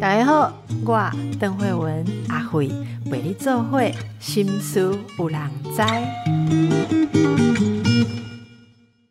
大家好，我邓慧文阿慧为你做会心思有人知。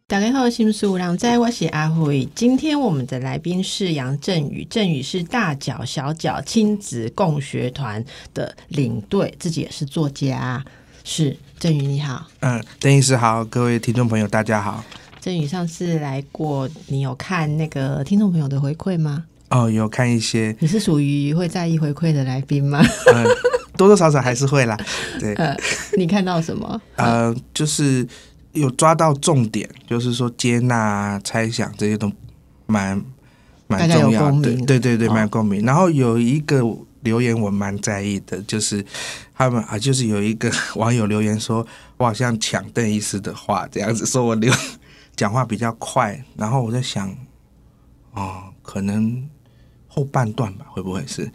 大家好，心思有人知，我是阿慧。今天我们的来宾是杨振宇，振宇是大脚小脚亲子共学团的领队，自己也是作家。是振宇你好，嗯，邓医师好，各位听众朋友大家好。振宇上次来过，你有看那个听众朋友的回馈吗？哦，有看一些。你是属于会在意回馈的来宾吗？嗯，多多少少还是会啦。对，呃，你看到什么？呃，就是有抓到重点，就是说接纳、猜想这些都蛮蛮重要的。对对对，蛮共鸣。然后有一个留言我蛮在意的，就是他们啊，就是有一个网友留言说，我好像抢邓医师的话，这样子说我留讲话比较快。然后我在想，哦，可能。后半段吧，会不会是？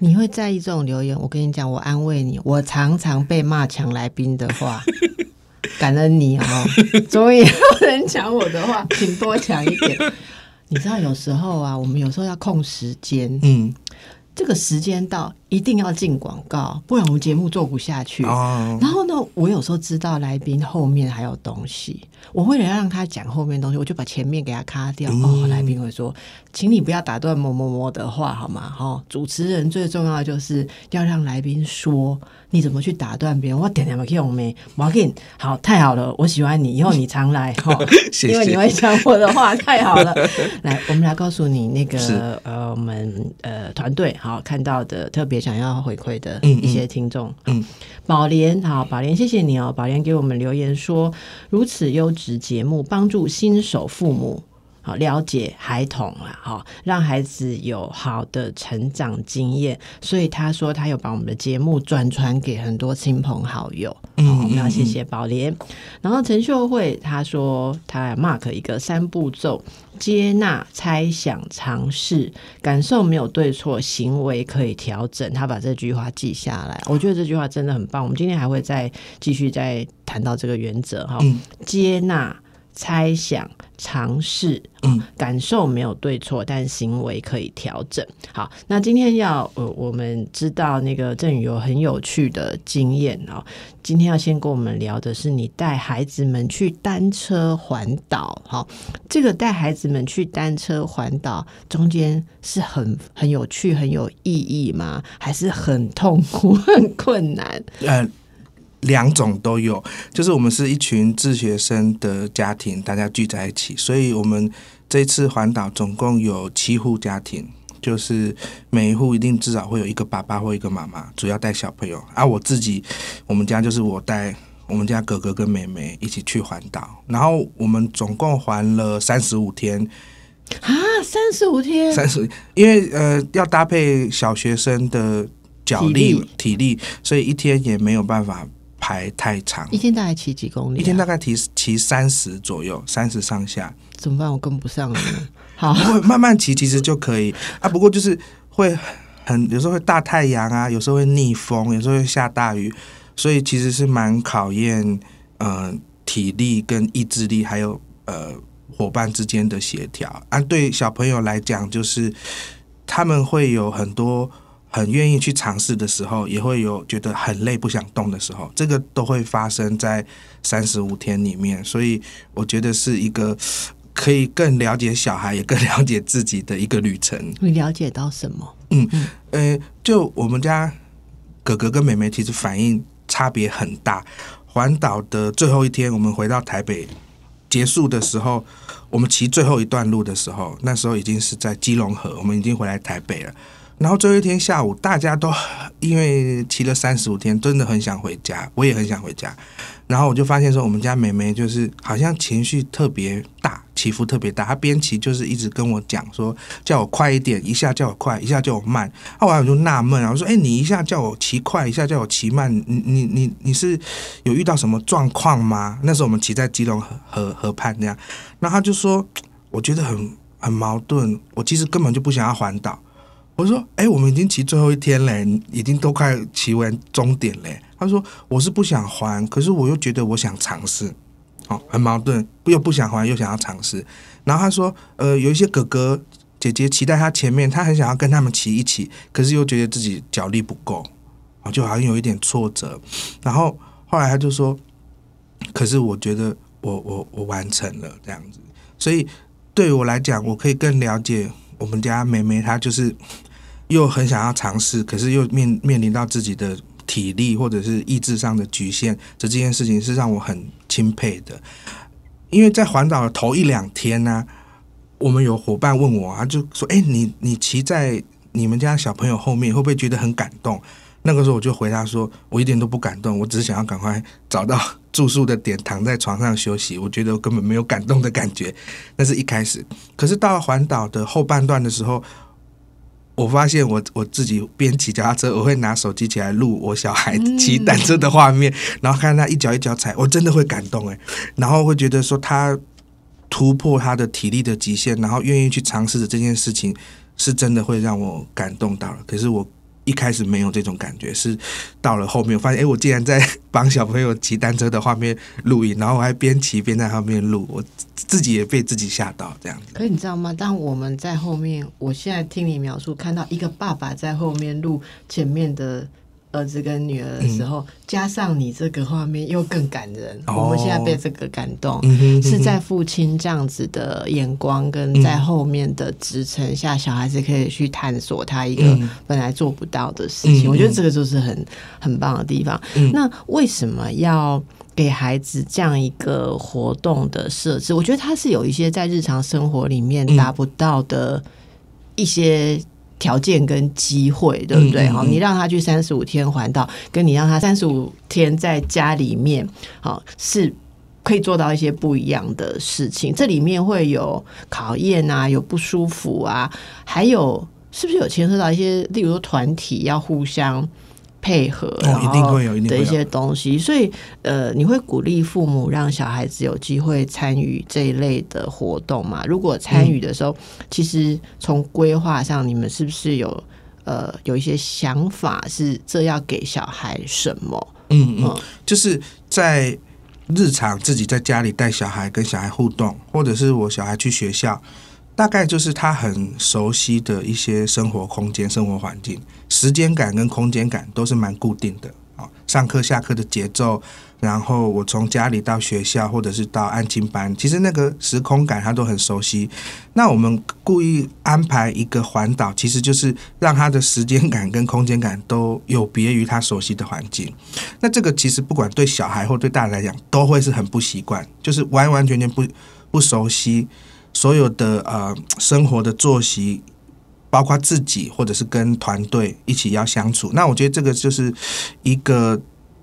你会在意这种留言？我跟你讲，我安慰你，我常常被骂抢来宾的话，感恩你哦，终于有人抢我的话，请多抢一点。你知道有时候啊，我们有时候要控时间，嗯，这个时间到。一定要进广告，不然我们节目做不下去。然后呢，我有时候知道来宾后面还有东西，我为了让他讲后面东西，我就把前面给他卡掉。哦，来宾会说：“请你不要打断某某某的话，好吗？”哈，主持人最重要就是要让来宾说，你怎么去打断别人？我点点没？我给你好，太好了，我喜欢你，以后你常来 哈，因为你会讲我的话，太好了。来，我们来告诉你那个呃，我们呃团队好看到的特别。想要回馈的一些听众，嗯，宝莲好，宝莲谢谢你哦，宝莲给我们留言说，如此优质节目帮助新手父母好了解孩童啊，好让孩子有好的成长经验，所以他说他有把我们的节目转传给很多亲朋好友，嗯，我们要谢谢宝莲。然后陈秀慧他说他 mark 一个三步骤。接纳、猜想、尝试，感受没有对错，行为可以调整。他把这句话记下来，我觉得这句话真的很棒。我们今天还会再继续再谈到这个原则哈。接纳。猜想、尝试，嗯，感受没有对错，但行为可以调整。好，那今天要呃，我们知道那个郑宇有很有趣的经验哦。今天要先跟我们聊的是你带孩子们去单车环岛。好，这个带孩子们去单车环岛中间是很很有趣、很有意义吗？还是很痛苦、很困难？嗯。两种都有，就是我们是一群自学生的家庭，大家聚在一起，所以我们这次环岛总共有七户家庭，就是每一户一定至少会有一个爸爸或一个妈妈，主要带小朋友。啊我自己，我们家就是我带我们家哥哥跟妹妹一起去环岛，然后我们总共环了三十五天。啊，三十五天，三十，因为呃要搭配小学生的脚力体力，所以一天也没有办法。排太长，一天大概骑几公里？一天大概骑骑三十左右，三十上下。怎么办？我跟不上了。好，慢慢骑其实就可以啊。不过就是会很有时候会大太阳啊，有时候会逆风，有时候会下大雨，所以其实是蛮考验呃体力跟意志力，还有呃伙伴之间的协调。啊，对小朋友来讲，就是他们会有很多。很愿意去尝试的时候，也会有觉得很累不想动的时候，这个都会发生在三十五天里面。所以我觉得是一个可以更了解小孩，也更了解自己的一个旅程。你了解到什么？嗯嗯，呃，就我们家哥哥跟妹妹其实反应差别很大。环岛的最后一天，我们回到台北结束的时候，我们骑最后一段路的时候，那时候已经是在基隆河，我们已经回来台北了。然后最后一天下午，大家都因为骑了三十五天，真的很想回家，我也很想回家。然后我就发现说，我们家妹妹就是好像情绪特别大，起伏特别大。她边骑就是一直跟我讲说，叫我快一点，一下叫我快，一下叫我慢。后来我就纳闷啊，我说：“哎，你一下叫我骑快，一下叫我骑慢，你你你你是有遇到什么状况吗？”那时候我们骑在基隆河河河畔那样，那他就说：“我觉得很很矛盾，我其实根本就不想要环岛。”我说：“哎，我们已经骑最后一天嘞，已经都快骑完终点嘞。”他说：“我是不想还，可是我又觉得我想尝试。”哦，很矛盾，又不想还又想要尝试。然后他说，呃，有一些哥哥姐姐骑在他前面，他很想要跟他们骑一起，可是又觉得自己脚力不够，啊，就好像有一点挫折。然后后来他就说，可是我觉得我我我完成了这样子，所以对于我来讲，我可以更了解我们家妹妹，她就是又很想要尝试，可是又面面临到自己的体力或者是意志上的局限，这这件事情是让我很钦佩的。因为在环岛的头一两天呢、我们有伙伴问我，他就说：“哎、你你骑在你们家小朋友后面，会不会觉得很感动？”那个时候我就回答说：“我一点都不感动，我只是想要赶快找到 住宿的点，躺在床上休息。我觉得根本没有感动的感觉。”那是一开始，可是到环岛的后半段的时候，我发现我我自己边骑脚踏车，我会拿手机起来录我小孩骑单车的画面，然后看他一脚一脚踩，我真的会感动哎，然后会觉得说他突破他的体力的极限，然后愿意去尝试的这件事情，是真的会让我感动到了。可是我一开始没有这种感觉，是到了后面，发现哎，我竟然在 帮小朋友骑单车的画面录影，然后我还边骑边在后面录，我自己也被自己吓到这样子。可你知道吗？当我们在后面，我现在听你描述，看到一个爸爸在后面录前面的儿子跟女儿的时候，加上你这个画面又更感人。哦我们现在被这个感动，嗯哼是在父亲这样子的眼光跟在后面的支撑下，小孩子可以去探索他一个嗯本来做不到的事情。嗯我觉得这个就是很很棒的地方。嗯那为什么要？给孩子这样一个活动的设置，我觉得它是有一些在日常生活里面嗯达不到的一些条件跟机会，对不对？好、嗯嗯嗯你让他去三十五天环岛，跟你让他三十五天在家里面，好、是。可以做到一些不一样的事情，这里面会有考验啊，有不舒服啊，还有是不是有牵涉到一些，例如说团体要互相配合，一定会有一定的一些东西，所以呃，你会鼓励父母让小孩子有机会参与这一类的活动嘛？如果参与的时候，其实从规划上，你们是不是有呃有一些想法，是这要给小孩什么？嗯嗯嗯，就是在日常自己在家里带小孩跟小孩互动，或者是我小孩去学校，大概就是他很熟悉的一些生活空间、生活环境，时间感跟空间感都是蛮固定的啊。上课下课的节奏，然后我从家里到学校，或者是到安静班，其实那个时空感他都很熟悉。那我们故意安排一个环岛，其实就是让他的时间感跟空间感都有别于他熟悉的环境。那这个其实不管对小孩或对大人来讲，都会是很不习惯，就是完完全全不不熟悉所有的呃生活的作息，包括自己或者是跟团队一起要相处。那我觉得这个就是一个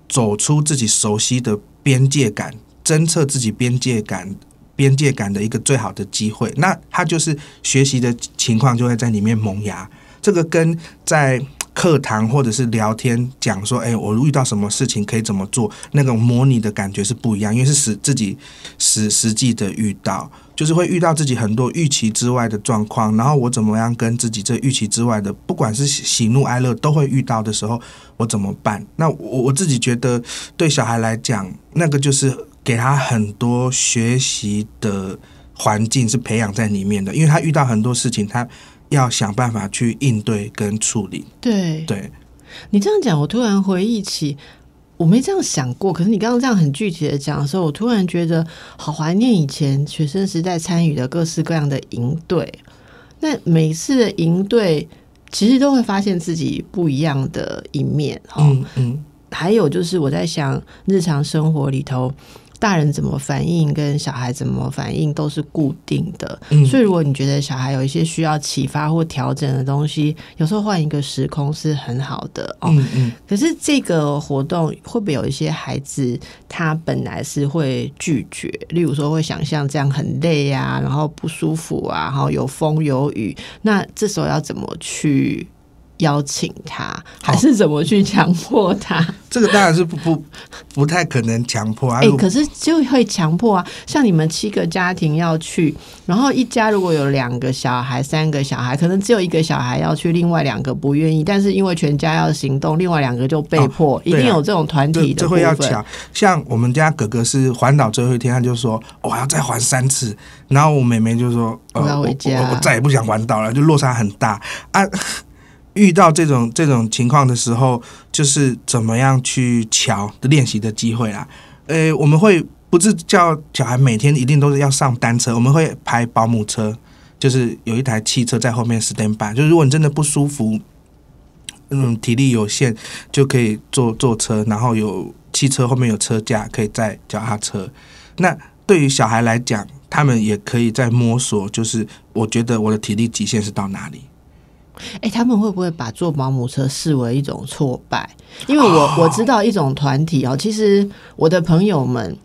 走出自己熟悉的边界感，侦测自己边界感。边界感的一个最好的机会，那他就是学习的情况就会在里面萌芽。这个跟在课堂或者是聊天讲说，哎，我遇到什么事情可以怎么做，那种模拟的感觉是不一样，因为是实自己实实际的遇到，就是会遇到自己很多预期之外的状况，然后我怎么样跟自己这预期之外的，不管是喜喜怒哀乐都会遇到的时候，我怎么办？那我我自己觉得，对小孩来讲，那个就是给他很多学习的环境是培养在里面的，因为他遇到很多事情，他要想办法去应对跟处理。对，对，你这样讲，我突然回忆起。我没这样想过，可是你刚刚这样很具体的讲的时候，我突然觉得好怀念以前学生时代参与的各式各样的营队。那每次的营队，其实都会发现自己不一样的一面。哈、嗯嗯还有就是我在想，日常生活里头，大人怎么反应跟小孩怎么反应都是固定的。嗯所以如果你觉得小孩有一些需要启发或调整的东西，有时候换一个时空是很好的哦。嗯嗯可是这个活动会不会有一些孩子他本来是会拒绝，例如说会想象这样很累啊，然后不舒服啊，然后有风有雨，那这时候要怎么去邀请他，还是怎么去强迫他？这个当然是不不不太可能强迫啊。哎、可是就会强迫啊。像你们七个家庭要去，然后一家如果有两个小孩、三个小孩，可能只有一个小孩要去，另外两个不愿意，但是因为全家要行动，另外两个就被迫，一定有这种团这这体的部分。会要巧，像我们家哥哥是环岛最后一天，他就说我还要再环三次，然后我妹妹就说呃我要回家我我再也不想环岛了，就落差很大啊。遇到这种这种情况的时候，就是怎么样去瞧的练习的机会啦。呃，我们会不是叫小孩每天一定都是要上单车，我们会排保姆车，就是有一台汽车在后面 stand by，就如果你真的不舒服，嗯，体力有限，就可以坐坐车，然后有汽车后面有车架，可以载脚踏车。那对于小孩来讲，他们也可以在摸索，就是我觉得我的体力极限是到哪里。哎、他们会不会把坐保姆车视为一种挫败？因为我、我知道一种团体哦，其实我的朋友们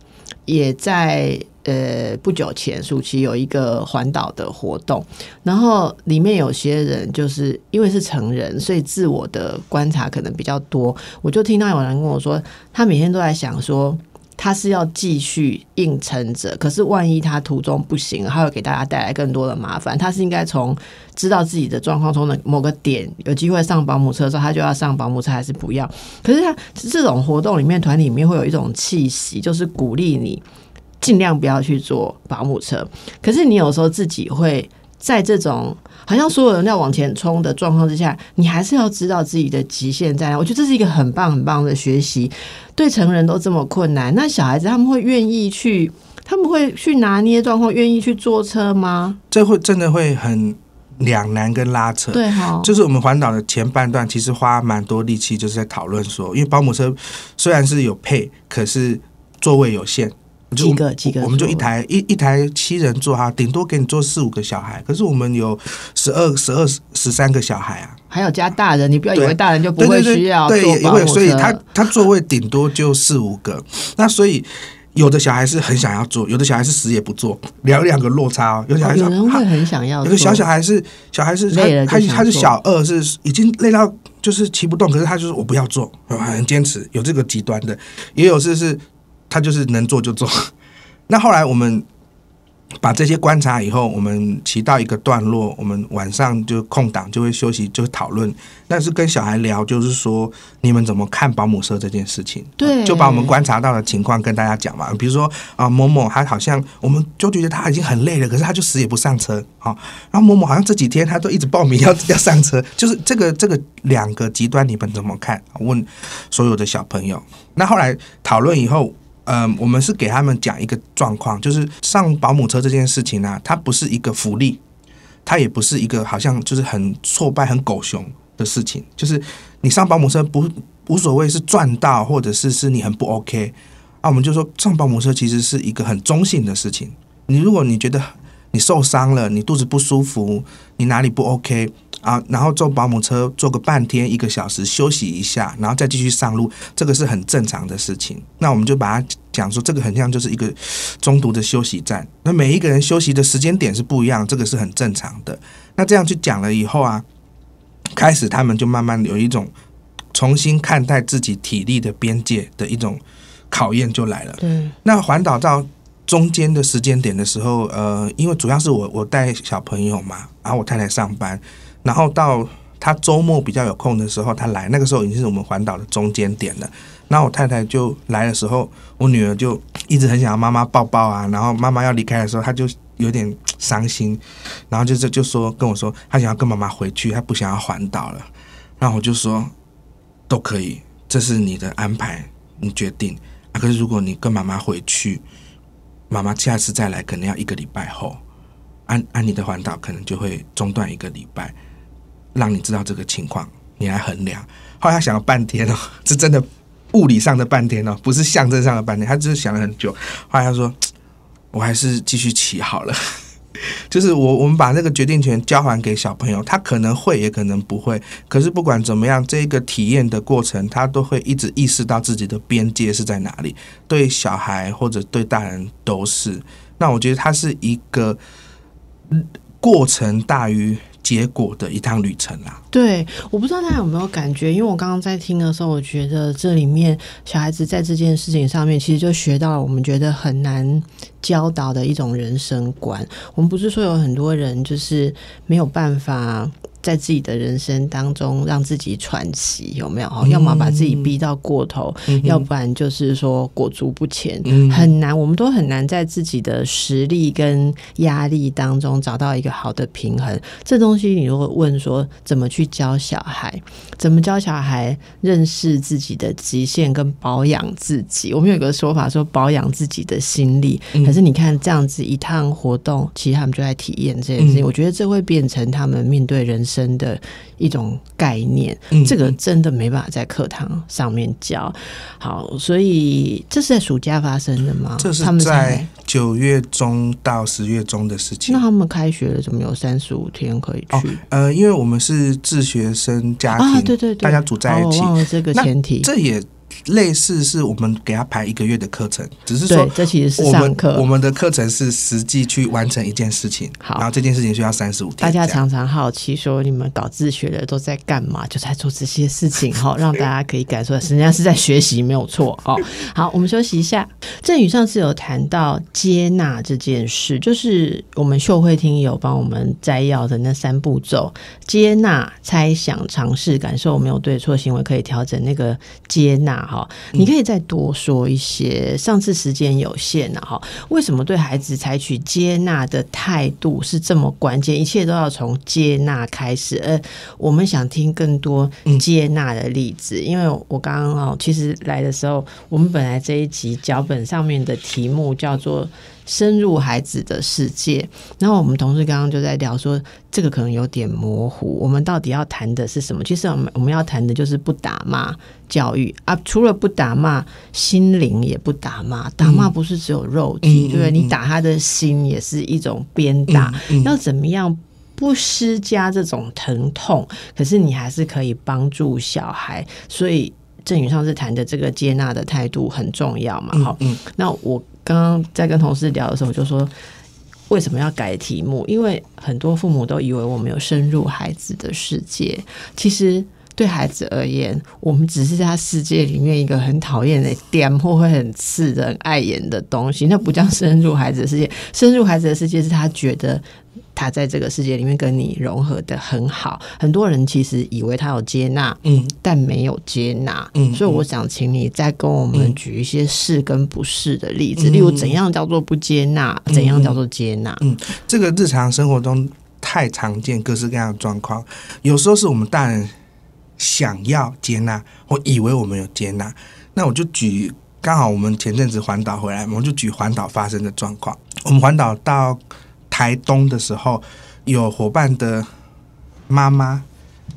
也在呃不久前暑期有一个环岛的活动，然后里面有些人就是因为是成人，所以自我的观察可能比较多。我就听到有人跟我说，他每天都在想说。他是要继续硬撑着，可是万一他途中不行，他会给大家带来更多的麻烦。他是应该从知道自己的状况中的某个点有机会上保姆车的时候，他就要上保姆车，还是不要？可是他这种活动里面，团里面会有一种气息，就是鼓励你尽量不要去坐保姆车。可是你有时候自己会在这种好像所有人要往前冲的状况之下，你还是要知道自己的极限在哪。我觉得这是一个很棒很棒的学习。对成人都这么困难，那小孩子他们会愿意去？他们会去拿捏状况，愿意去坐车吗？这会真的会很两难跟拉扯。对哈，就是我们环岛的前半段，其实花蛮多力气，就是在讨论说，因为保姆车虽然是有配，可是座位有限。就几个几个我们就一台一一台七人座哈，顶多给你坐四五个小孩。可是我们有十二、十二、十三个小孩啊，还有加大人，你不要以为大人就不会需要对，坐保姆也会，所以车他他座位顶多就四五个。那所以有的小孩是很想要坐，有的小孩是死也不坐，两两个落差哦。有小孩是、哦有人他会很想要，有个小小孩是小孩是他他他是小二，是已经累到就是骑不动，可是他就是我不要做，很坚持。有这个极端的，也有是是他就是能做就做。那后来我们把这些观察以后，我们骑到一个段落，我们晚上就空档就会休息，就会讨论。但是跟小孩聊，就是说你们怎么看保姆车这件事情？对就把我们观察到的情况跟大家讲嘛。比如说啊，某某他好像我们就觉得他已经很累了，可是他就死也不上车。啊、然后某某好像这几天他都一直报名要 要上车，就是这个这个两个极端，你们怎么看？问所有的小朋友。那后来讨论以后。嗯，我们是给他们讲一个状况，就是上保姆车这件事情呢、啊，它不是一个福利，它也不是一个好像就是很挫败、很狗熊的事情。就是你上保姆车不无所谓是赚到，或者是是你很不 OK 啊，我们就说上保姆车其实是一个很中性的事情。你如果你觉得你受伤了，你肚子不舒服，你哪里不 OK 啊，然后坐保姆车坐个半天一个小时休息一下，然后再继续上路，这个是很正常的事情。那我们就把它讲说，这个很像就是一个中途的休息站。那每一个人休息的时间点是不一样，这个是很正常的。那这样去讲了以后啊，开始他们就慢慢有一种重新看待自己体力的边界的一种考验就来了。嗯，那环岛到中间的时间点的时候，呃，因为主要是我我带小朋友嘛，然后我太太上班，然后到她周末比较有空的时候，她来，那个时候已经是我们环岛的中间点了。那我太太就来的时候，我女儿就一直很想要妈妈抱抱啊，然后妈妈要离开的时候，她就有点伤心，然后就是就说跟我说，她想要跟妈妈回去，她不想要环岛了。然后我就说都可以，这是你的安排，你决定啊。可是如果你跟妈妈回去，妈妈下次再来可能要一个礼拜后，按按你的环岛可能就会中断一个礼拜，让你知道这个情况，你来衡量。后来他想了半天哦，是真的物理上的半天哦，不是象征上的半天，他只是想了很久。后来他说，我还是继续骑好了。就是我我们把那个决定权交还给小朋友，他可能会也可能不会，可是不管怎么样，这个体验的过程，他都会一直意识到自己的边界是在哪里。对小孩或者对大人都是。那我觉得它是一个过程大于结果的一趟旅程啦。对，我不知道大家有没有感觉，因为我刚刚在听的时候，我觉得这里面小孩子在这件事情上面，其实就学到了我们觉得很难教导的一种人生观。我们不是说有很多人就是没有办法。在自己的人生当中，让自己喘息，有没有？要么把自己逼到过头，要不然就是说裹足不前，很难。我们都很难在自己的实力跟压力当中找到一个好的平衡。这东西，你如果问说怎么去教小孩，怎么教小孩认识自己的极限跟保养自己？我们有个说法说保养自己的心力。可是你看这样子一趟活动，其实他们就在体验这件事情。我觉得这会变成他们面对人生。生的一种概念，这个真的没办法在课堂上面教。好，所以这是在暑假发生的吗？这是在九月中到十月中的事情。那他们开学了，怎么有三十五天可以去？呃，因为我们是自学生家庭，对对对，大家组在一起。这个前提，这也。类似是我们给他排一个月的课程，只是说这其实是上课。我们的课程是实际去完成一件事情，好，然后这件事情需要三十五天。大家常常好奇说，你们搞自学的都在干嘛？就在做这些事情 哈，让大家可以感受，实际上是在学习，没有错哦。好，我们休息一下。郑宇上次有谈到接纳这件事，就是我们秀慧听有帮我们摘要的那三步骤：接纳、猜想、尝试、感受没有对错行为可以调整。那个接纳哈，你可以。再多说一些，上次时间有限了哈。为什么对孩子采取接纳的态度是这么关键？一切都要从接纳开始。呃，我们想听更多接纳的例子，因为我刚刚哦，其实来的时候，我们本来这一集脚本上面的题目叫做。深入孩子的世界，然后我们同事刚刚就在聊说，这个可能有点模糊。我们到底要谈的是什么？其实我们我们要谈的就是不打骂教育啊。除了不打骂，心灵也不打骂。打骂不是只有肉体，对不对？你打他的心也是一种鞭打。要怎么样不施加这种疼痛？可是你还是可以帮助小孩。所以郑宇上次谈的这个接纳的态度很重要嘛？好，那我。刚刚在跟同事聊的时候，我就说为什么要改题目？因为很多父母都以为我们有深入孩子的世界，其实对孩子而言，我们只是在他世界里面一个很讨厌的点，或会很刺人、碍眼的东西，那不叫深入孩子的世界。深入孩子的世界是他觉得。他在这个世界里面跟你融合的很好，很多人其实以为他有接纳，嗯，但没有接纳，嗯，所以我想请你再跟我们举一些是跟不是的例子，例如怎样叫做不接纳，怎样叫做接纳，嗯，这个日常生活中太常见各式各样的状况，有时候是我们大人想要接纳，我以为我们有接纳，那我就举刚好我们前阵子环岛回来，我就举环岛发生的状况，我们环岛到。台东的时候，有伙伴的妈妈，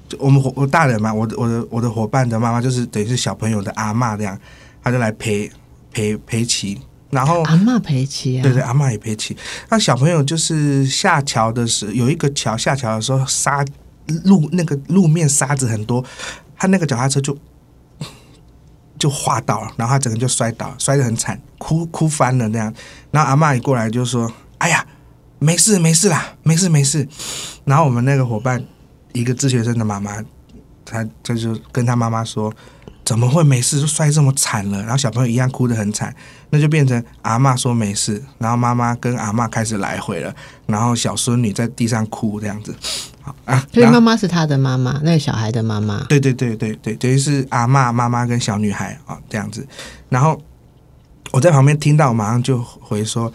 就我们伙我大人嘛，我的我的我的伙伴的妈妈，就是等于是小朋友的阿妈这样，他就来陪陪陪骑，然后阿妈陪骑啊，对对，阿妈也陪骑。那小朋友就是下桥的时候，有一个桥下桥的时候，沙路那个路面沙子很多，他那个脚踏车就就滑倒了，然后他整个就摔倒，摔得很惨，哭哭翻了那样。然后阿妈一过来就说：“哎呀。”没事没事啦，没事没事。然后我们那个伙伴，一个自学生的妈妈，她她就跟她妈妈说：“怎么会没事？就摔这么惨了。”然后小朋友一样哭得很惨，那就变成阿妈说没事，然后妈妈跟阿妈开始来回了，然后小孙女在地上哭这样子。好啊，所以妈妈是他的妈妈，那个小孩的妈妈。对对对对对，等于是阿妈妈妈跟小女孩啊这样子。然后我在旁边听到，马上就回说。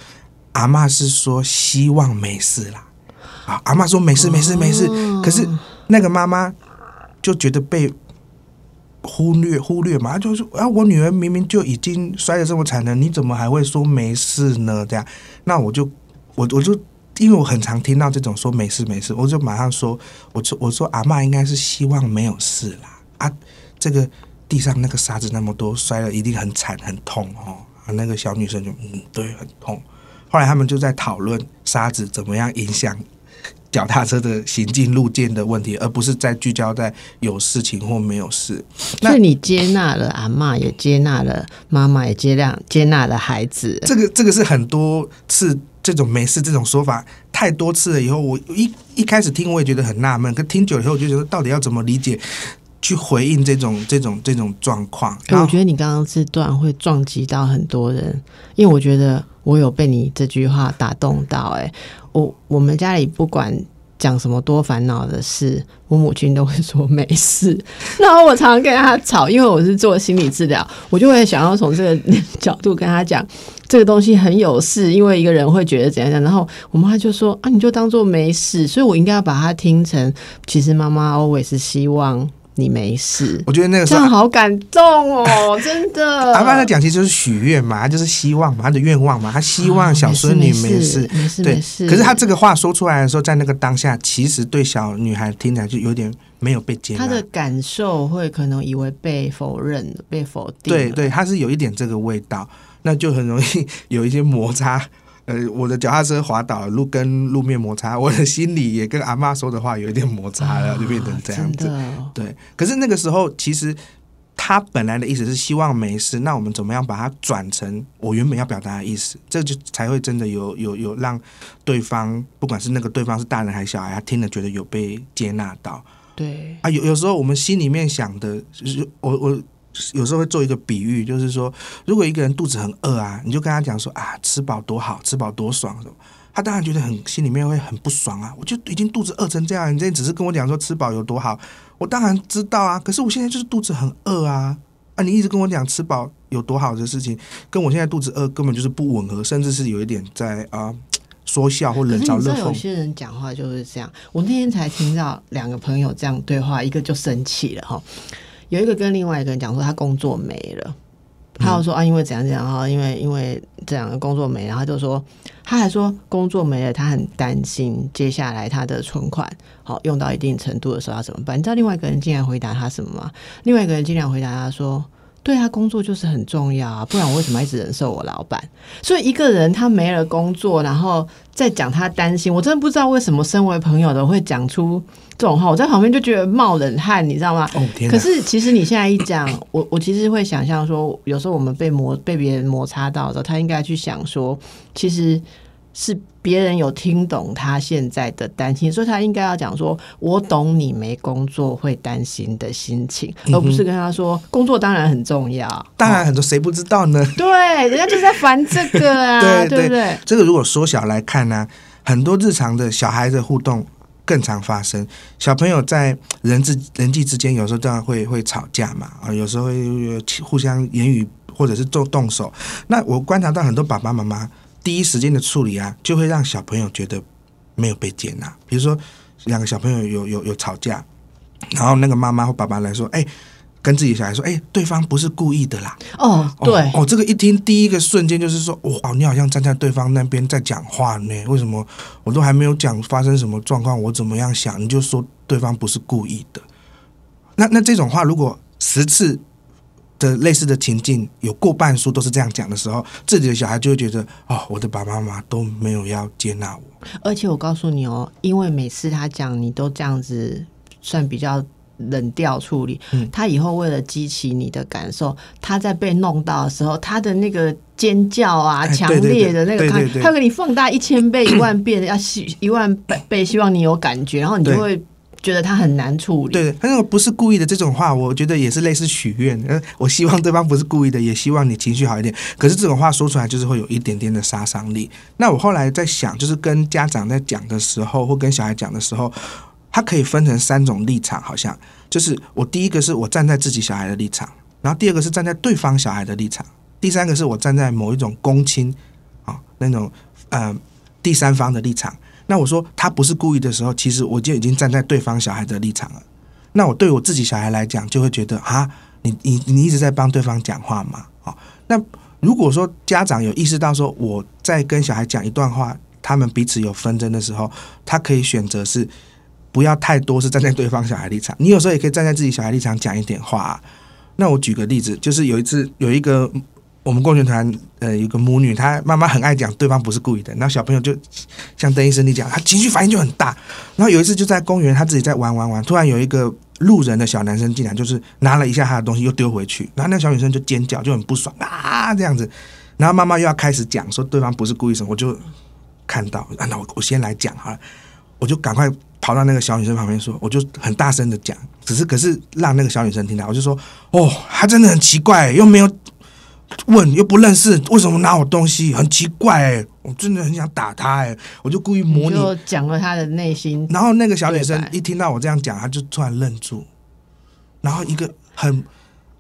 阿妈是说希望没事啦，啊，阿妈说没事没事没事，可是那个妈妈就觉得被忽略忽略嘛，就说啊，我女儿明明就已经摔得这么惨了，你怎么还会说没事呢？这样，那我就我我就因为我很常听到这种说没事没事，我就马上说，我说我说阿妈应该是希望没有事啦，啊，这个地上那个沙子那么多，摔了一定很惨很痛哦，啊，那个小女生就嗯，对，很痛。后来他们就在讨论沙子怎么样影响脚踏车的行进路径的问题，而不是在聚焦在有事情或没有事。那你接纳了阿妈，也接纳了妈妈，也接纳接纳了孩子。这个这个是很多次这种没事这种说法太多次了以后，我一一开始听我也觉得很纳闷，可听久了以后我就觉得到底要怎么理解去回应这种这种这种状况？我觉得你刚刚这段会撞击到很多人，因为我觉得我有被你这句话打动到、哎，我我们家里不管讲什么多烦恼的事，我母亲都会说没事。然后我常常跟她吵，因为我是做心理治疗，我就会想要从这个角度跟她讲，这个东西很有事，因为一个人会觉得怎样怎样。然后我妈就说啊，你就当做没事，所以我应该要把它听成，其实妈妈 always 希望你没事。我觉得那个时候这样好感动哦，真的。阿爸在讲，其实就是许愿嘛，他就是希望嘛，他的愿望嘛，他希望小孙女没事。没事对没事。可是他这个话说出来的时候，在那个当下，其实对小女孩听起来就有点没有被接纳。他的感受会可能以为被否认了，被否定。对，对，他是有一点这个味道，那就很容易 有一些摩擦。呃，我的脚踏车滑倒，路跟路面摩擦，我的心里也跟阿妈说的话有一点摩擦了，就变成这样子。对，可是那个时候其实他本来的意思是希望没事，那我们怎么样把它转成我原本要表达的意思？这就才会真的有有有让对方，不管是那个对方是大人还是小孩，他听了觉得有被接纳到对，啊。有有时候我们心里面想的，就是我我。有时候会做一个比喻，就是说，如果一个人肚子很饿啊，你就跟他讲说啊，吃饱多好，吃饱多爽，他当然觉得很心里面会很不爽啊。我就已经肚子饿成这样，你这只是跟我讲说吃饱有多好，我当然知道啊。可是我现在就是肚子很饿啊，啊，你一直跟我讲吃饱有多好的事情，跟我现在肚子饿根本就是不吻合，甚至是有一点在啊、说笑或冷嘲热是你知道有。些人讲话就是这样。我那天才听到两个朋友这样对话，一个就生气了哈，有一个跟另外一个人讲说他工作没了。他又说啊，因为怎样怎样啊，因为因为这两个工作没了，他就说，他还说工作没了，他很担心接下来他的存款好用到一定程度的时候要怎么办？你知道另外一个人竟然回答他什么吗？另外一个人竟然回答他说：“对啊，工作就是很重要啊，不然我为什么一直忍受我老板？”所以一个人他没了工作，然后再讲他担心，我真的不知道为什么身为朋友的会讲出这种话，我在旁边就觉得冒冷汗，你知道吗？哦天！可是其实你现在一讲，我我其实会想象说，有时候我们被磨被别人摩擦到的时候，他应该去想说，其实是别人有听懂他现在的担心，所以他应该要讲说，我懂你没工作会担心的心情，嗯而不是跟他说工作当然很重要。当然很多谁不知道呢？对，人家就是在烦这个啊，对对对不对？这个如果缩小来看呢、很多日常的小孩子互动更常发生。小朋友在人之人际之间，有时候当然会会吵架嘛，啊，有时候会呃互相言语或者是动动手。那我观察到很多爸爸妈妈第一时间的处理啊，就会让小朋友觉得没有被接纳。比如说两个小朋友有有有吵架，然后那个妈妈或爸爸来说，哎。跟自己小孩说：“哎、对方不是故意的啦。”哦，对，哦，哦，这个一听第一个瞬间就是说，哇，你好像站在对方那边在讲话呢。为什么我都还没有讲发生什么状况，我怎么样想，你就说对方不是故意的？那那这种话，如果十次的类似的情境有过半数都是这样讲的时候，自己的小孩就会觉得，哦，我的爸爸妈妈都没有要接纳我。而且我告诉你哦，因为每次他讲，你都这样子算比较冷调处理，嗯。他以后为了激起你的感受，他在被弄到的时候，他的那个尖叫啊，强烈的那个他会给你放大一千倍、一万倍的，要希一万倍倍，希望你有感觉，然后你就会觉得他很难处理。对，他那个不是故意的这种话，我觉得也是类似许愿。我希望对方不是故意的，也希望你情绪好一点。可是这种话说出来，就是会有一点点的杀伤力。那我后来在想，就是跟家长在讲的时候，或跟小孩讲的时候，它可以分成三种立场，好像就是我第一个是我站在自己小孩的立场，然后第二个是站在对方小孩的立场，第三个是我站在某一种公亲啊那种呃第三方的立场。那我说他不是故意的时候，其实我就已经站在对方小孩的立场了。那我对我自己小孩来讲，就会觉得啊，你你你一直在帮对方讲话嘛，哦，那如果说家长有意识到说我在跟小孩讲一段话，他们彼此有纷争的时候，他可以选择是不要太多是站在对方小孩立场，你有时候也可以站在自己小孩立场讲一点话、啊。那我举个例子，就是有一次有一个我们共学团呃有个母女，她妈妈很爱讲对方不是故意的，然后小朋友就像邓医生你讲，他情绪反应就很大。然后有一次就在公园，他自己在玩玩玩，突然有一个路人的小男生进来，就是拿了一下他的东西又丢回去，然后那个小女生就尖叫，就很不爽啊这样子。然后妈妈又要开始讲说对方不是故意什么，我就看到，啊，那我我先来讲好了，我就赶快跑到那个小女生旁边说，我就很大声的讲，只是可是让那个小女生听到，我就说，哦，她真的很奇怪，又没有问，又不认识，为什么拿我东西，很奇怪，哎，我真的很想打他，哎，我就故意模拟，就讲了他的内心，然后那个小女生一听到我这样讲，她就突然愣住，然后一个很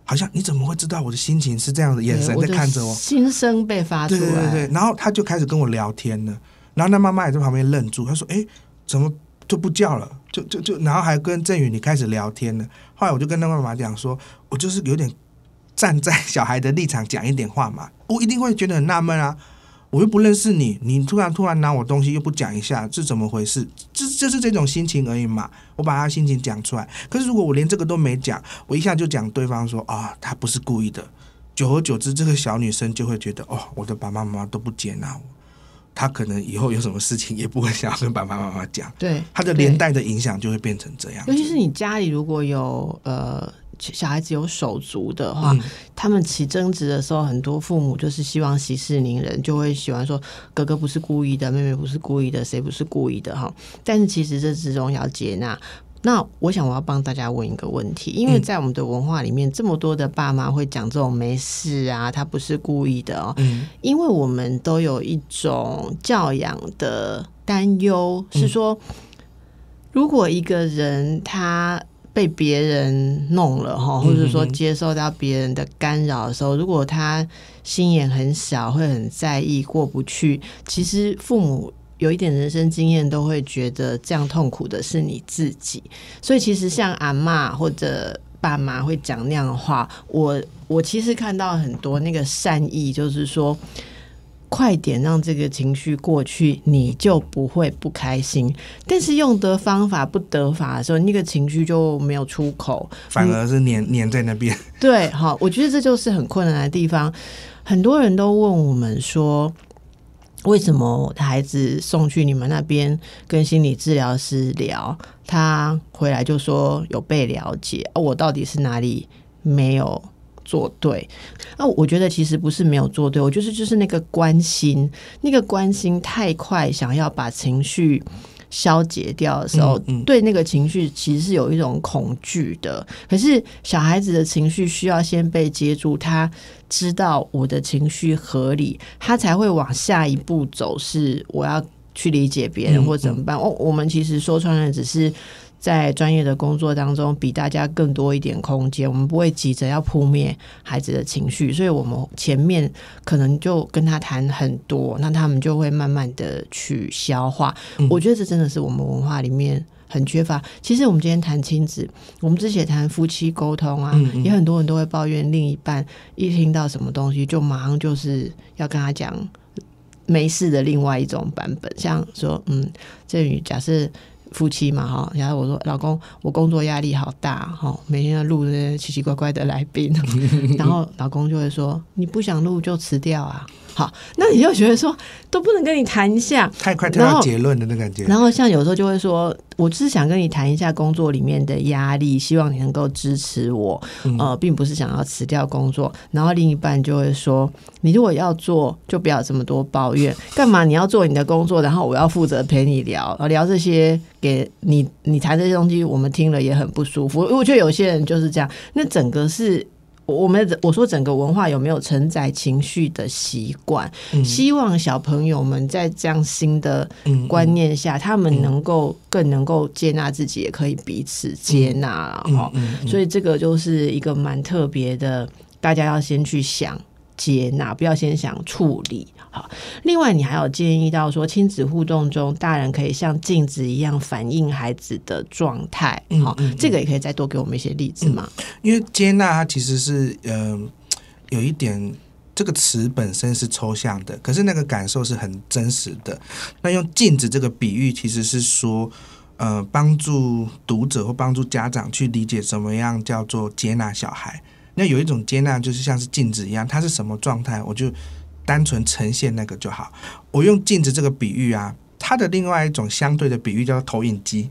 好像你怎么会知道我的心情是这样的眼神在看着我，心声被发出来，对对对。对，然后她就开始跟我聊天了，然后那妈妈也在旁边愣住，她说：“哎，怎么就不叫了？就就就，然后还跟郑宇你开始聊天了。”后来我就跟那妈妈讲说：“我就是有点站在小孩的立场讲一点话嘛，我一定会觉得很纳闷啊。”我又不认识你，你突然突然拿我东西又不讲一下，是怎么回事？这就是这种心情而已嘛。我把他心情讲出来，可是如果我连这个都没讲，我一下就讲对方说啊，他不是故意的。久而久之，这个小女生就会觉得，哦，我的爸爸妈妈都不接纳我，她可能以后有什么事情也不会想要跟爸爸妈妈讲，对，她的连带的影响就会变成这样。尤其是你家里如果有呃小孩子有手足的话，嗯他们起争执的时候，很多父母就是希望息事宁人，就会喜欢说哥哥不是故意的，妹妹不是故意的，谁不是故意的哈。但是其实这之中要接纳。那我想我要帮大家问一个问题，因为嗯在我们的文化里面，这么多的爸妈会讲这种没事啊，他不是故意的哦，嗯因为我们都有一种教养的担忧，是说，如果一个人他被别人弄了哈，嗯或者说接受到别人的干扰的时候，如果他心眼很小，会很在意，过不去，其实父母。有一点人生经验，都会觉得这样痛苦的是你自己。所以其实像阿妈或者爸妈会讲那样的话，我我其实看到很多那个善意，就是说。快点让这个情绪过去，你就不会不开心。但是用得方法不得法的时候，那个情绪就没有出口。反而是黏黏在那边。对，好，我觉得这就是很困难的地方。很多人都问我们说，为什么我的孩子送去你们那边跟心理治疗师聊，他回来就说有被了解，哦、我到底是哪里没有？做对，啊，我觉得其实不是没有做对，我就是就是那个关心，那个关心太快，想要把情绪消解掉的时候，嗯嗯对那个情绪其实是有一种恐惧的。可是小孩子的情绪需要先被接住，他知道我的情绪合理，他才会往下一步走，是我要去理解别人嗯或怎么办。哦，我们其实说穿了，只是。在专业的工作当中，比大家更多一点空间，我们不会急着要扑灭孩子的情绪，所以我们前面可能就跟他谈很多，那他们就会慢慢的去消化。嗯我觉得这真的是我们文化里面很缺乏。其实我们今天谈亲子，我们之前谈夫妻沟通啊，嗯嗯也很多人都会抱怨另一半一听到什么东西就马上就是要跟他讲没事的另外一种版本，像说，嗯，这宇假设。夫妻嘛，哈，然后我说老公，我工作压力好大，哈，每天要录那些奇奇怪怪的来宾，然后老公就会说，你不想录就辞掉啊，好，那你就觉得说都不能跟你谈一下，太快跳到结论的那感觉。然后像有时候就会说，我只是想跟你谈一下工作里面的压力，希望你能够支持我，嗯呃，并不是想要辞掉工作。然后另一半就会说，你如果要做，就不要这么多抱怨，干嘛你要做你的工作，然后我要负责陪你聊，呃聊这些给你，你谈这些东西，我们听了也很不舒服。我觉得有些人就是这样，那整个是。我们我说整个文化有没有承载情绪的习惯？嗯。希望小朋友们在这样新的嗯观念下，他们能够更能够接纳自己，也可以彼此接纳哈、所以这个就是一个蛮特别的，大家要先去想接纳，不要先想处理。好，另外你还有建议到说，亲子互动中，大人可以像镜子一样反映孩子的状态。好、嗯嗯嗯这个也可以再多给我们一些例子嘛。因为接纳它其实是嗯、有一点这个词本身是抽象的，可是那个感受是很真实的。那用镜子这个比喻，其实是说呃帮助读者或帮助家长去理解什么样叫做接纳小孩。那有一种接纳就是像是镜子一样，它是什么状态，我就单纯呈现那个就好。我用镜子这个比喻啊，它的另外一种相对的比喻叫做投影机，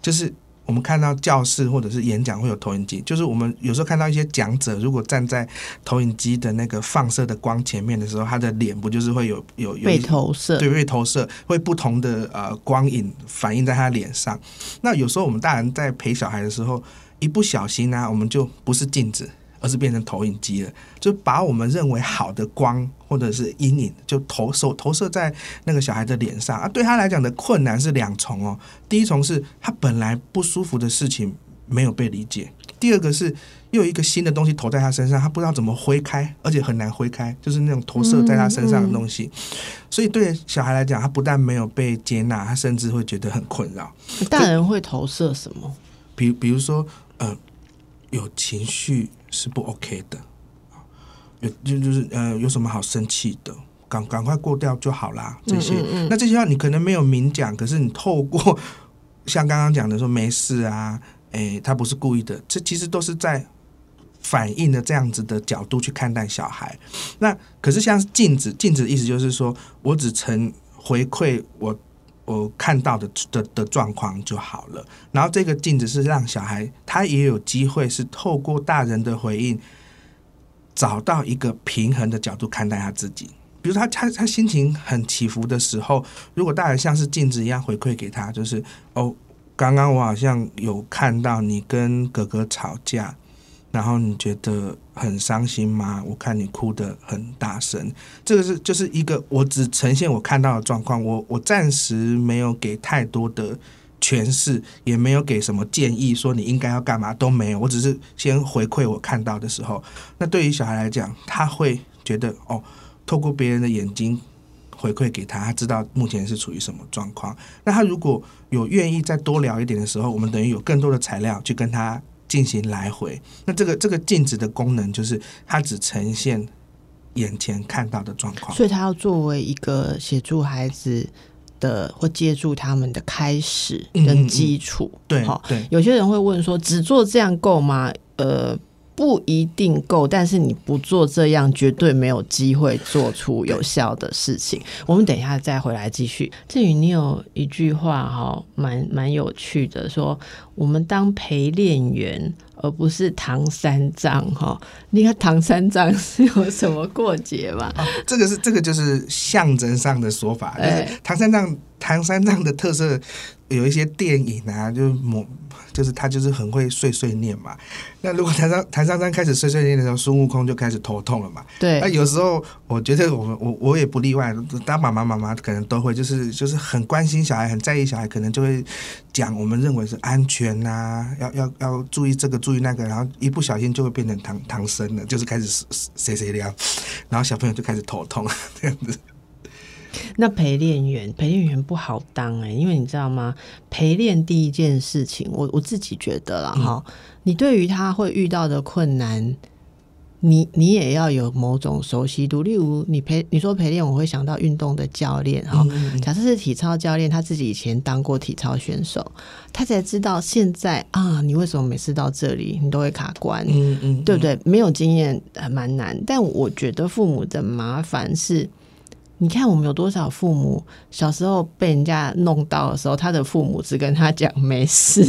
就是我们看到教室或者是演讲会有投影机，就是我们有时候看到一些讲者，如果站在投影机的那个放射的光前面的时候，他的脸不就是会有有有被一投射，对，被投射，会不同的呃光影反映在他脸上。那有时候我们大人在陪小孩的时候，一不小心呢、我们就不是镜子，而是变成投影机了，就把我们认为好的光或者是阴影，就投手投射在那个小孩的脸上啊。对他来讲的困难是两重哦，第一重是他本来不舒服的事情没有被理解，第二个是又有一个新的东西投在他身上，他不知道怎么挥开，而且很难挥开，就是那种投射在他身上的东西。所以对小孩来讲，他不但没有被接纳，他甚至会觉得很困扰。大人会投射什么？比比如说，呃，有情绪是不 OK 的，有就就是呃，有什么好生气的？赶赶快过掉就好啦。这些，嗯嗯那这些话你可能没有明讲，可是你透过像刚刚讲的说没事啊，诶，他不是故意的，这其实都是在反映的这样子的角度去看待小孩。那可是像镜子，镜子的意思就是说我只曾回馈我我看到的的的状况就好了。然后这个镜子是让小孩他也有机会是透过大人的回应，找到一个平衡的角度看待他自己。比如他他他心情很起伏的时候，如果大人像是镜子一样回馈给他，就是哦，刚刚我好像有看到你跟哥哥吵架，然后你觉得很伤心吗？我看你哭得很大声，这个是就是一个我只呈现我看到的状况，我我暂时没有给太多的诠释，也没有给什么建议，说你应该要干嘛都没有，我只是先回馈我看到的时候，那对于小孩来讲，他会觉得哦，透过别人的眼睛。回馈给他，他知道目前是处于什么状况。那他如果有愿意再多聊一点的时候，我们等于有更多的材料去跟他进行来回。那这个这个镜子的功能就是它只呈现眼前看到的状况。所以它要作为一个协助孩子的或借助他们的开始跟基础。对好，对，有些人会问说，只做这样够吗？呃。不一定够，但是你不做这样，绝对没有机会做出有效的事情。我们等一下再回来继续。至于你有一句话哈，蛮蛮有趣的，说我们当陪练员，而不是唐三藏哈。你看唐三藏是有什么过节吗？哦，这个是这个就是象征上的说法，就是哎唐三藏唐三藏的特色有一些电影啊，就是某就是他就是很会碎碎念嘛。那如果唐三唐三藏开始碎碎念的时候，孙悟空就开始头痛了嘛。对那，有时候我觉得我们我我也不例外，当妈妈妈妈可能都会，就是就是很关心小孩，很在意小孩，可能就会讲我们认为是安全呐、要要要注意这个注意那个，然后一不小心就会变成唐唐僧了，就是开始谁谁凉，然后小朋友就开始头痛这样子。那陪练员，陪练员不好当哎、因为你知道吗？陪练第一件事情，我我自己觉得了哈、你对于他会遇到的困难，你你也要有某种熟悉度。例如，你陪你说陪练，我会想到运动的教练哈。嗯假设是体操教练，他自己以前当过体操选手，他才知道现在啊，你为什么每次到这里你都会卡关？嗯嗯，对不对？没有经验还蛮难，但我觉得父母的麻烦是，你看我们有多少父母小时候被人家弄到的时候，他的父母只跟他讲没事，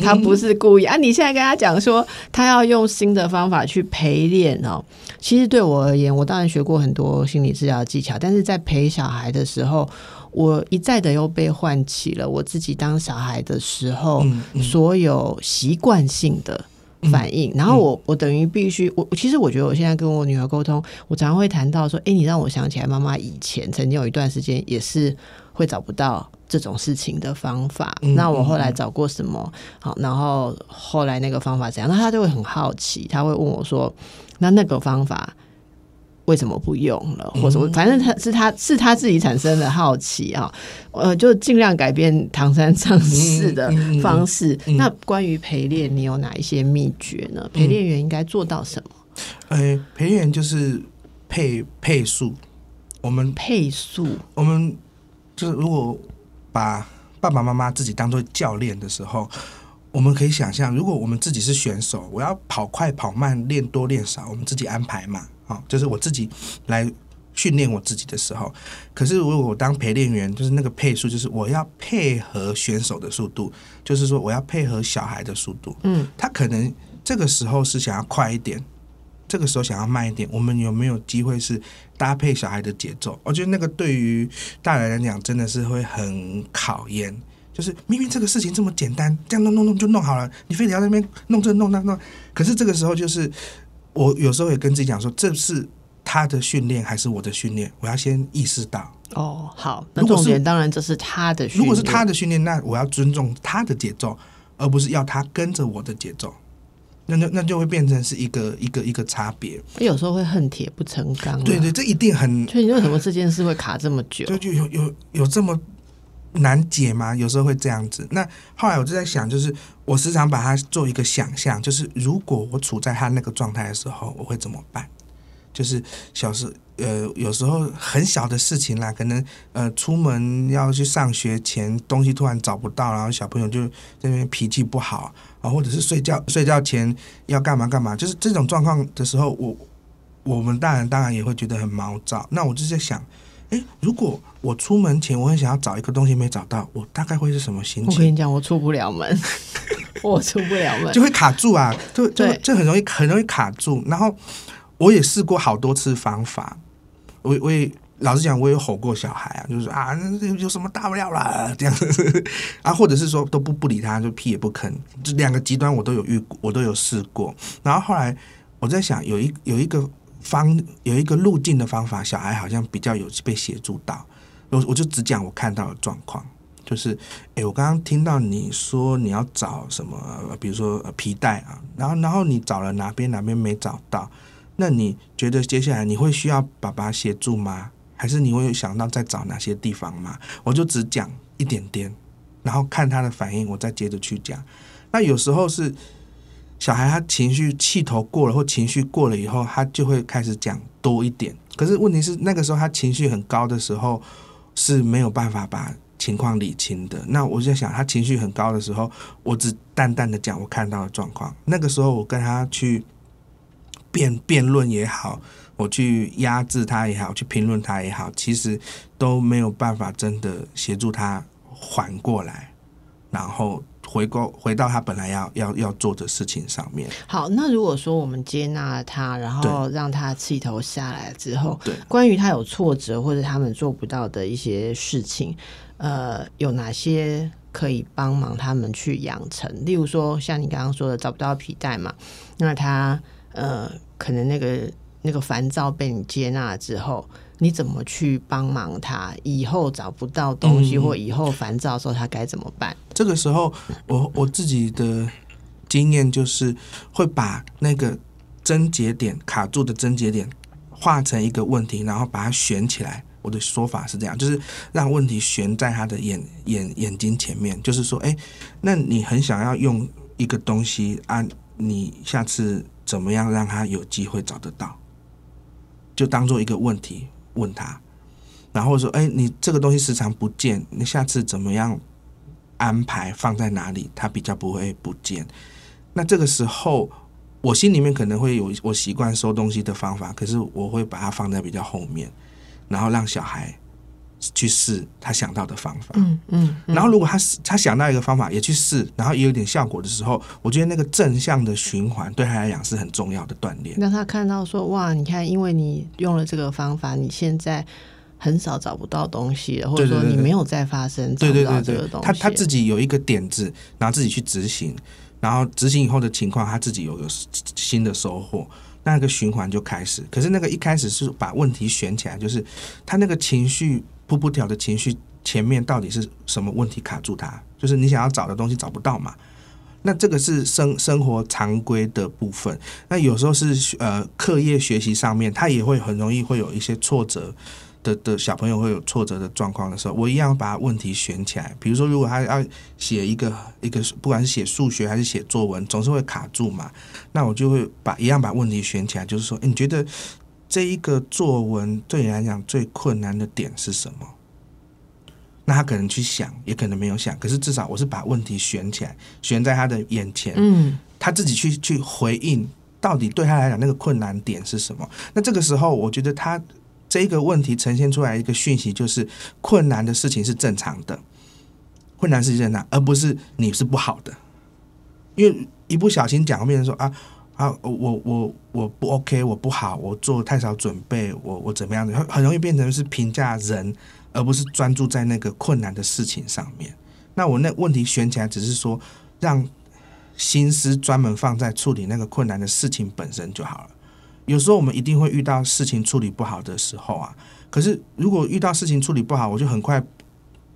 他不是故意啊。你现在跟他讲说他要用新的方法去陪练哦，其实对我而言，我当然学过很多心理治疗技巧，但是在陪小孩的时候，我一再的又被唤起了我自己当小孩的时候、所有习惯性的。反应，然后我我等于必须我我其实我觉得我现在跟我女儿沟通，我常常会谈到说，哎，你让我想起来妈妈以前曾经有一段时间也是会找不到这种事情的方法，嗯那我后来找过什么？好，然后后来那个方法怎样，那她就会很好奇，她会问我说，那那个方法。为什么不用了，或什么反正他是他是他自己产生的好奇啊，呃，就尽量改变唐三藏式的方式。嗯。那关于陪练，你有哪一些秘诀呢？陪练员应该做到什么？呃，陪练员就是配配速，我们配速，我们就是如果把爸爸妈妈自己当做教练的时候，我们可以想象，如果我们自己是选手，我要跑快跑慢，练多练少，我们自己安排嘛，啊、就是我自己来训练我自己的时候。可是如果我当陪练员，就是那个配速，就是我要配合选手的速度，就是说我要配合小孩的速度。嗯，他可能这个时候是想要快一点，这个时候想要慢一点，我们有没有机会是搭配小孩的节奏？我觉得那个对于大人来讲真的是会很考验。就是明明这个事情这么简单，这样弄弄弄就弄好了，你非得要在那边弄这弄那弄。可是这个时候就是我有时候也跟自己讲说，这是他的训练还是我的训练？我要先意识到，哦，好，那重点当然这是他的训练，如果是他的训练，那我要尊重他的节奏，而不是要他跟着我的节奏。那那那就会变成是一个一个一个差别。有时候会恨铁不成钢、啊，对对，，这一定很所以你为什么这件事会卡这么久？就就有有有这么难解吗？有时候会这样子。那后来我就在想，就是我时常把它做一个想象，就是如果我处在他那个状态的时候，我会怎么办？就是小时呃，有时候很小的事情啦，可能呃，出门要去上学前，东西突然找不到，然后小朋友就在那边脾气不好啊，或者是睡觉睡觉前要干嘛干嘛，就是这种状况的时候，我我们大人当然也会觉得很毛躁。那我就在想，诶，如果我出门前我很想要找一个东西没找到，我大概会是什么心情？我跟你讲，我出不了门，我出不了门就。会卡住啊，就就就很容易很容易卡住。然后我也试过好多次方法，我我也老实讲，我也吼过小孩啊，就是啊，那有什么大不了啦，这样子 啊，或者是说都不不理他，就屁也不吭，这两个极端我都有遇过，我都有试过。然后后来我在想，有一有一个方有一个路径的方法，小孩好像比较有被协助到。我我就只讲我看到的状况，就是，诶，我刚刚听到你说你要找什么，比如说皮带啊，然后然后你找了哪边哪边没找到，那你觉得接下来你会需要爸爸协助吗？还是你会想到再找哪些地方吗？我就只讲一点点，然后看他的反应，我再接着去讲。那有时候是小孩他情绪气头过了或情绪过了以后，他就会开始讲多一点。可是问题是那个时候他情绪很高的时候是没有办法把情况理清的。那我就在想，他情绪很高的时候，我只淡淡的讲我看到的状况。那个时候我跟他去辩辩论也好，我去压制他也好，去评论他也好，其实都没有办法真的协助他缓过来，然后回过回到他本来要要要做的事情上面。好，那如果说我们接纳他，然后让他气头下来之后，对关于他有挫折或者他们做不到的一些事情，呃，有哪些可以帮忙他们去养成？例如说，像你刚刚说的找不到皮带嘛，那他呃，可能那个那个烦躁被你接纳之后。你怎么去帮忙他？以后找不到东西，嗯或以后烦躁的时候，他该怎么办？这个时候，我我自己的经验就是会把那个症结点卡住的症结点画成一个问题，然后把它悬起来。我的说法是这样，就是让问题悬在他的眼眼眼睛前面，就是说，哎，那你很想要用一个东西啊，你下次怎么样让他有机会找得到？就当做一个问题问他，然后说，哎，你这个东西时常不见，你下次怎么样安排放在哪里，它比较不会不见。那这个时候，我心里面可能会有我习惯收东西的方法，可是我会把它放在比较后面，然后让小孩去试他想到的方法。嗯嗯，然后如果他他想到一个方法也去试，然后也有点效果的时候，我觉得那个正向的循环对他来讲是很重要的锻炼。让他看到说哇，你看，因为你用了这个方法，你现在很少找不到东西了，或者说你没有再发生对对对这个东，西。他他自己有一个点子，然后自己去执行，然后执行以后的情况，他自己有有新的收获，那个循环就开始。可是那个一开始是把问题选起来，就是他那个情绪扑扑跳的情绪前面到底是什么问题卡住他？就是你想要找的东西找不到嘛？那这个是生生活常规的部分。那有时候是呃课业学习上面，他也会很容易会有一些挫折。的的小朋友会有挫折的状况的时候，我一样把问题选起来。比如说，如果他要写一个一个，不管是写数学还是写作文，总是会卡住嘛。那我就会把一样把问题选起来，就是说，诶你觉得这一个作文对你来讲最困难的点是什么？那他可能去想，也可能没有想，可是至少我是把问题悬起来，悬在他的眼前，嗯他自己去去回应，到底对他来讲那个困难点是什么？那这个时候，我觉得他这个问题呈现出来一个讯息，就是困难的事情是正常的，困难是正常，而不是你是不好的。因为一不小心讲，变成说啊啊，我我我不 OK，我不好，我做太少准备，我我怎么样的，很很容易变成是评价人，而不是专注在那个困难的事情上面。那我那问题选起来，只是说让心思专门放在处理那个困难的事情本身就好了。有时候我们一定会遇到事情处理不好的时候啊，可是如果遇到事情处理不好，我就很快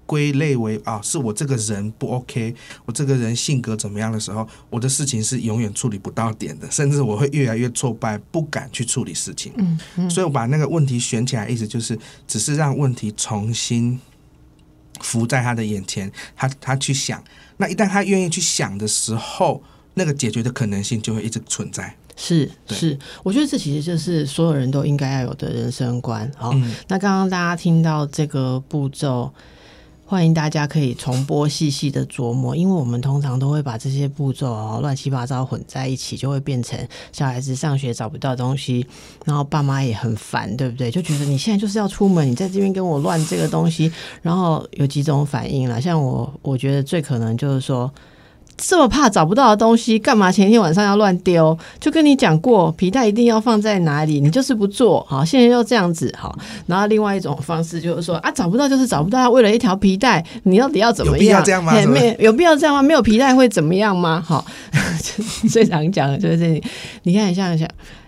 归类为啊，是我这个人不 OK，我这个人性格怎么样的时候，我的事情是永远处理不到点的，甚至我会越来越挫败，不敢去处理事情。嗯嗯，所以我把那个问题选起来，意思就是只是让问题重新浮在他的眼前，他他去想。那一旦他愿意去想的时候，那个解决的可能性就会一直存在。是是，我觉得这其实就是所有人都应该要有的人生观。好、嗯那刚刚大家听到这个步骤，欢迎大家可以重播细细的琢磨，因为我们通常都会把这些步骤哦乱七八糟混在一起，就会变成小孩子上学找不到东西，然后爸妈也很烦，对不对？就觉得你现在就是要出门，你在这边跟我乱这个东西，然后有几种反应了。像我，我觉得最可能就是说。这么怕找不到的东西，干嘛前一天晚上要乱丢？就跟你讲过，皮带一定要放在哪里，你就是不做，好，现在又这样子，好。然后另外一种方式就是说啊，找不到就是找不到，为了一条皮带，你到底要怎么样有必要？这样吗没有必要这样吗？没有皮带会怎么样吗？好，最常讲的就是这里。你看，像小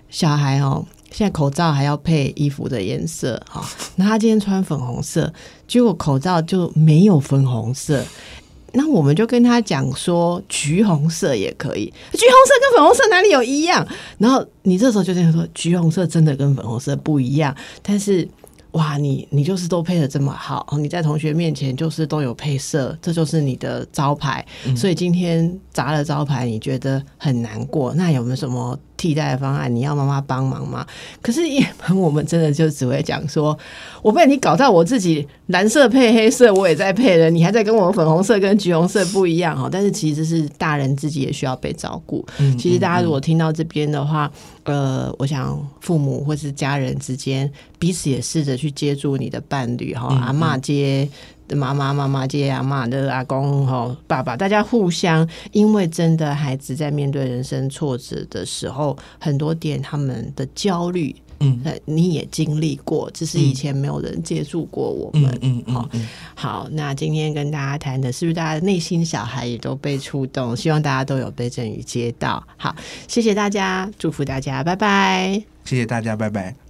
小孩哦，现在口罩还要配衣服的颜色，哈，那他今天穿粉红色，结果口罩就没有粉红色。那我们就跟他讲说，橘红色也可以，橘红色跟粉红色哪里有一样？然后你这时候就这样说，橘红色真的跟粉红色不一样，但是。哇，你你就是都配的这么好，你在同学面前就是都有配色，这就是你的招牌。所以今天砸了招牌，你觉得很难过，那有没有什么替代的方案？你要妈妈帮忙吗？可是一般我们真的就只会讲说，我被你搞到我自己蓝色配黑色，我也在配了，你还在跟我粉红色跟橘红色不一样哈。但是其实是大人自己也需要被照顾。嗯其实大家如果听到这边的话，呃，我想父母或是家人之间彼此也试着去接住你的伴侣哈，嗯阿嬷接。妈妈、妈妈接阿妈的阿公哈、爸爸，大家互相，因为真的孩子在面对人生挫折的时候，很多点他们的焦虑，嗯呃，你也经历过，只是以前没有人接触过我嗯们。嗯嗯好嗯，好，那今天跟大家谈的是不是大家内心小孩也都被触动？希望大家都有被振宇接到。好，谢谢大家，祝福大家，拜拜。谢谢大家，拜拜。